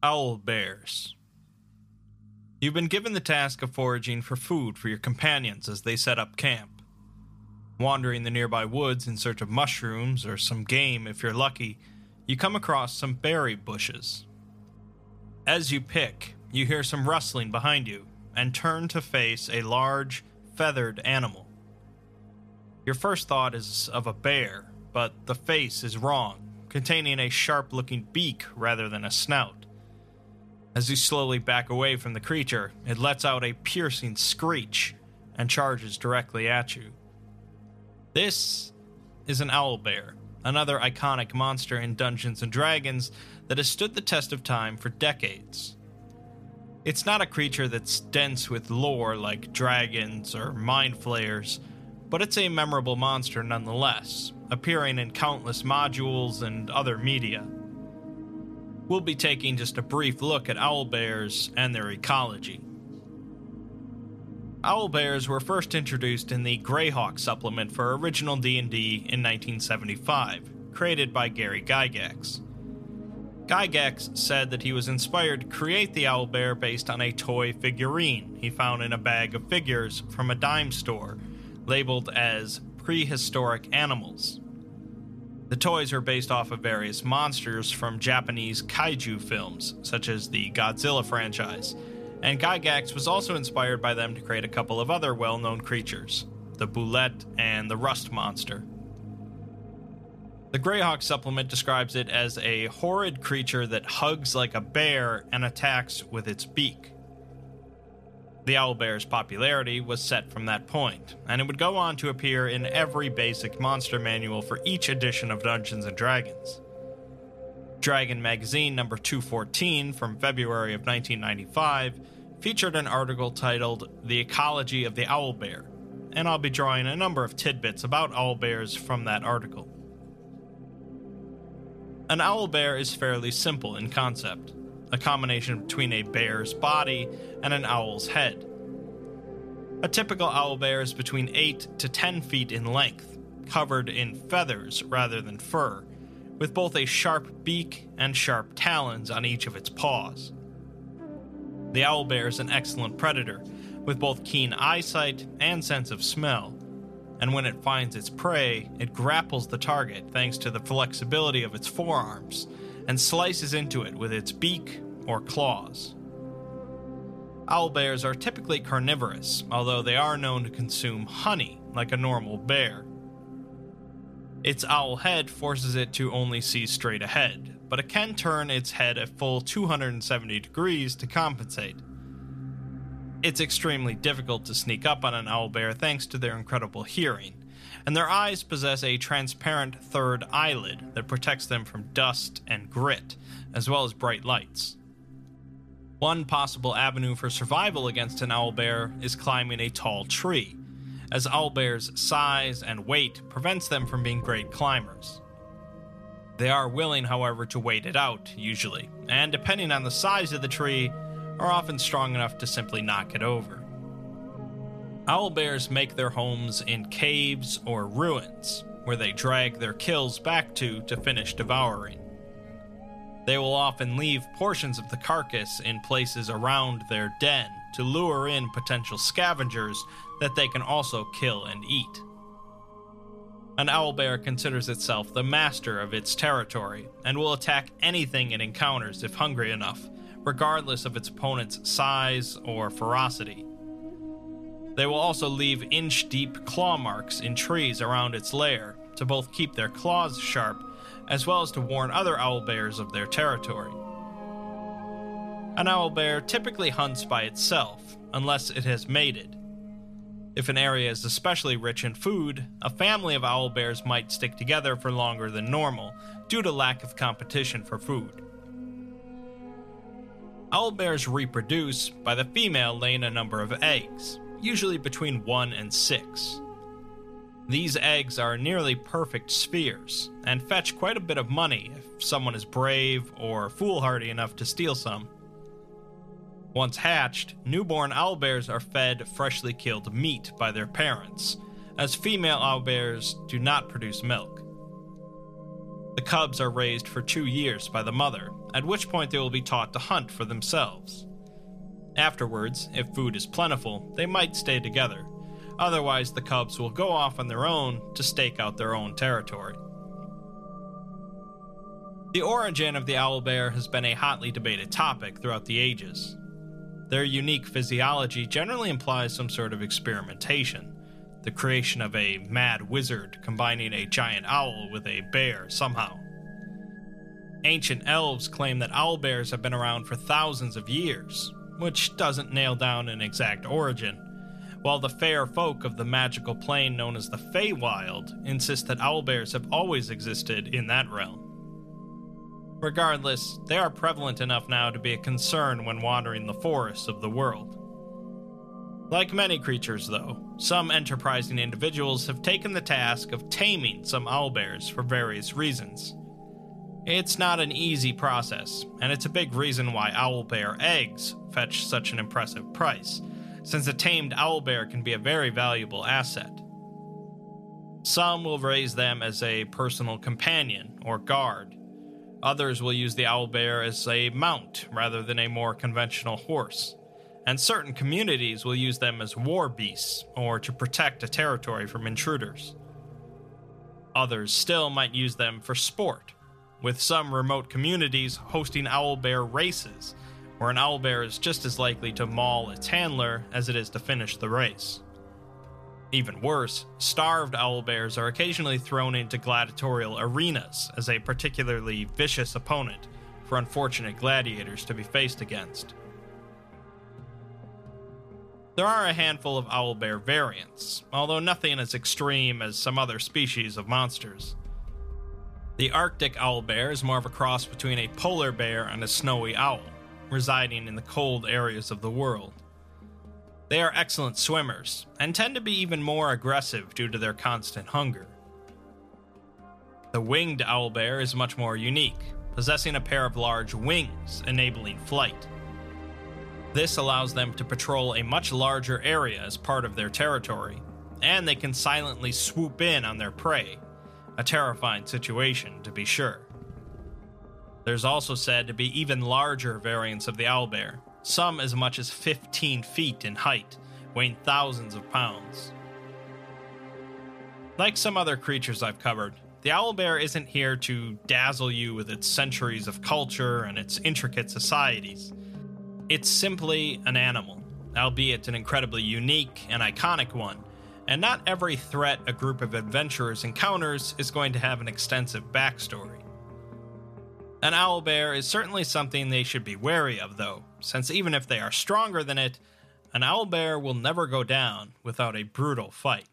Owl bears. You've been given the task of foraging for food for your companions as they set up camp. Wandering the nearby woods in search of mushrooms or some game if you're lucky, you come across some berry bushes. As you pick, you hear some rustling behind you and turn to face a large, feathered animal. Your first thought is of a bear, but the face is wrong, containing a sharp looking beak rather than a snout. As you slowly back away from the creature, it lets out a piercing screech and charges directly at you. This is an owl bear, another iconic monster in Dungeons and Dragons that has stood the test of time for decades. It's not a creature that's dense with lore like dragons or mind flayers, but it's a memorable monster nonetheless, appearing in countless modules and other media. We'll be taking just a brief look at owl bears and their ecology. Owl bears were first introduced in the Greyhawk supplement for original D&D in 1975, created by Gary Gygax. Gygax said that he was inspired to create the owl bear based on a toy figurine he found in a bag of figures from a dime store, labeled as prehistoric animals. The toys are based off of various monsters from Japanese kaiju films, such as the Godzilla franchise, and Gygax was also inspired by them to create a couple of other well known creatures the Bulette and the Rust Monster. The Greyhawk supplement describes it as a horrid creature that hugs like a bear and attacks with its beak. The owlbear's popularity was set from that point, and it would go on to appear in every basic monster manual for each edition of Dungeons and Dragons. Dragon Magazine number 214 from February of 1995 featured an article titled The Ecology of the Owlbear, and I'll be drawing a number of tidbits about owlbears from that article. An owlbear is fairly simple in concept, a combination between a bear's body and an owl's head. A typical owl bear is between 8 to 10 feet in length, covered in feathers rather than fur, with both a sharp beak and sharp talons on each of its paws. The owl bear is an excellent predator, with both keen eyesight and sense of smell, and when it finds its prey, it grapples the target thanks to the flexibility of its forearms and slices into it with its beak or claws. Owlbears are typically carnivorous, although they are known to consume honey like a normal bear. Its owl head forces it to only see straight ahead, but it can turn its head a full 270 degrees to compensate. It's extremely difficult to sneak up on an owlbear thanks to their incredible hearing, and their eyes possess a transparent third eyelid that protects them from dust and grit, as well as bright lights. One possible avenue for survival against an owlbear is climbing a tall tree, as owlbears' size and weight prevents them from being great climbers. They are willing, however, to wait it out, usually, and depending on the size of the tree, are often strong enough to simply knock it over. Owlbears make their homes in caves or ruins, where they drag their kills back to to finish devouring. They will often leave portions of the carcass in places around their den to lure in potential scavengers that they can also kill and eat. An owlbear considers itself the master of its territory and will attack anything it encounters if hungry enough, regardless of its opponent's size or ferocity. They will also leave inch deep claw marks in trees around its lair to both keep their claws sharp as well as to warn other owl bears of their territory. An owl bear typically hunts by itself, unless it has mated. If an area is especially rich in food, a family of owl bears might stick together for longer than normal due to lack of competition for food. Owl bears reproduce by the female laying a number of eggs, usually between 1 and 6. These eggs are nearly perfect spheres and fetch quite a bit of money if someone is brave or foolhardy enough to steal some. Once hatched, newborn owlbears are fed freshly killed meat by their parents, as female owlbears do not produce milk. The cubs are raised for two years by the mother, at which point they will be taught to hunt for themselves. Afterwards, if food is plentiful, they might stay together. Otherwise, the cubs will go off on their own to stake out their own territory. The origin of the owlbear has been a hotly debated topic throughout the ages. Their unique physiology generally implies some sort of experimentation, the creation of a mad wizard combining a giant owl with a bear somehow. Ancient elves claim that owlbears have been around for thousands of years, which doesn't nail down an exact origin, while the fair folk of the magical plane known as the Feywild insist that owlbears have always existed in that realm. Regardless, they are prevalent enough now to be a concern when wandering the forests of the world. Like many creatures, though, some enterprising individuals have taken the task of taming some owlbears for various reasons. It's not an easy process, and it's a big reason why owlbear eggs fetch such an impressive price, since a tamed owlbear can be a very valuable asset. Some will raise them as a personal companion or guard. Others will use the owlbear as a mount rather than a more conventional horse and certain communities will use them as war beasts or to protect a territory from intruders. Others still might use them for sport, with some remote communities hosting owlbear races, where an owlbear is just as likely to maul its handler as it is to finish the race. Even worse, starved owlbears are occasionally thrown into gladiatorial arenas as a particularly vicious opponent for unfortunate gladiators to be faced against. There are a handful of owlbear variants, although nothing as extreme as some other species of monsters. The Arctic owlbear is more of a cross between a polar bear and a snowy owl, residing in the cold areas of the world. They are excellent swimmers and tend to be even more aggressive due to their constant hunger. The winged owlbear is much more unique, possessing a pair of large wings, enabling flight. This allows them to patrol a much larger area as part of their territory, and they can silently swoop in on their prey. A terrifying situation, to be sure. There's also said to be even larger variants of the owlbear, some as much as 15 feet in height, weighing thousands of pounds. Like some other creatures I've covered, the owlbear isn't here to dazzle you with its centuries of culture and its intricate societies. It's simply an animal, albeit an incredibly unique and iconic one, and not every threat a group of adventurers encounters is going to have an extensive backstory. An owlbear is certainly something they should be wary of, though, since even if they are stronger than it, an owlbear will never go down without a brutal fight.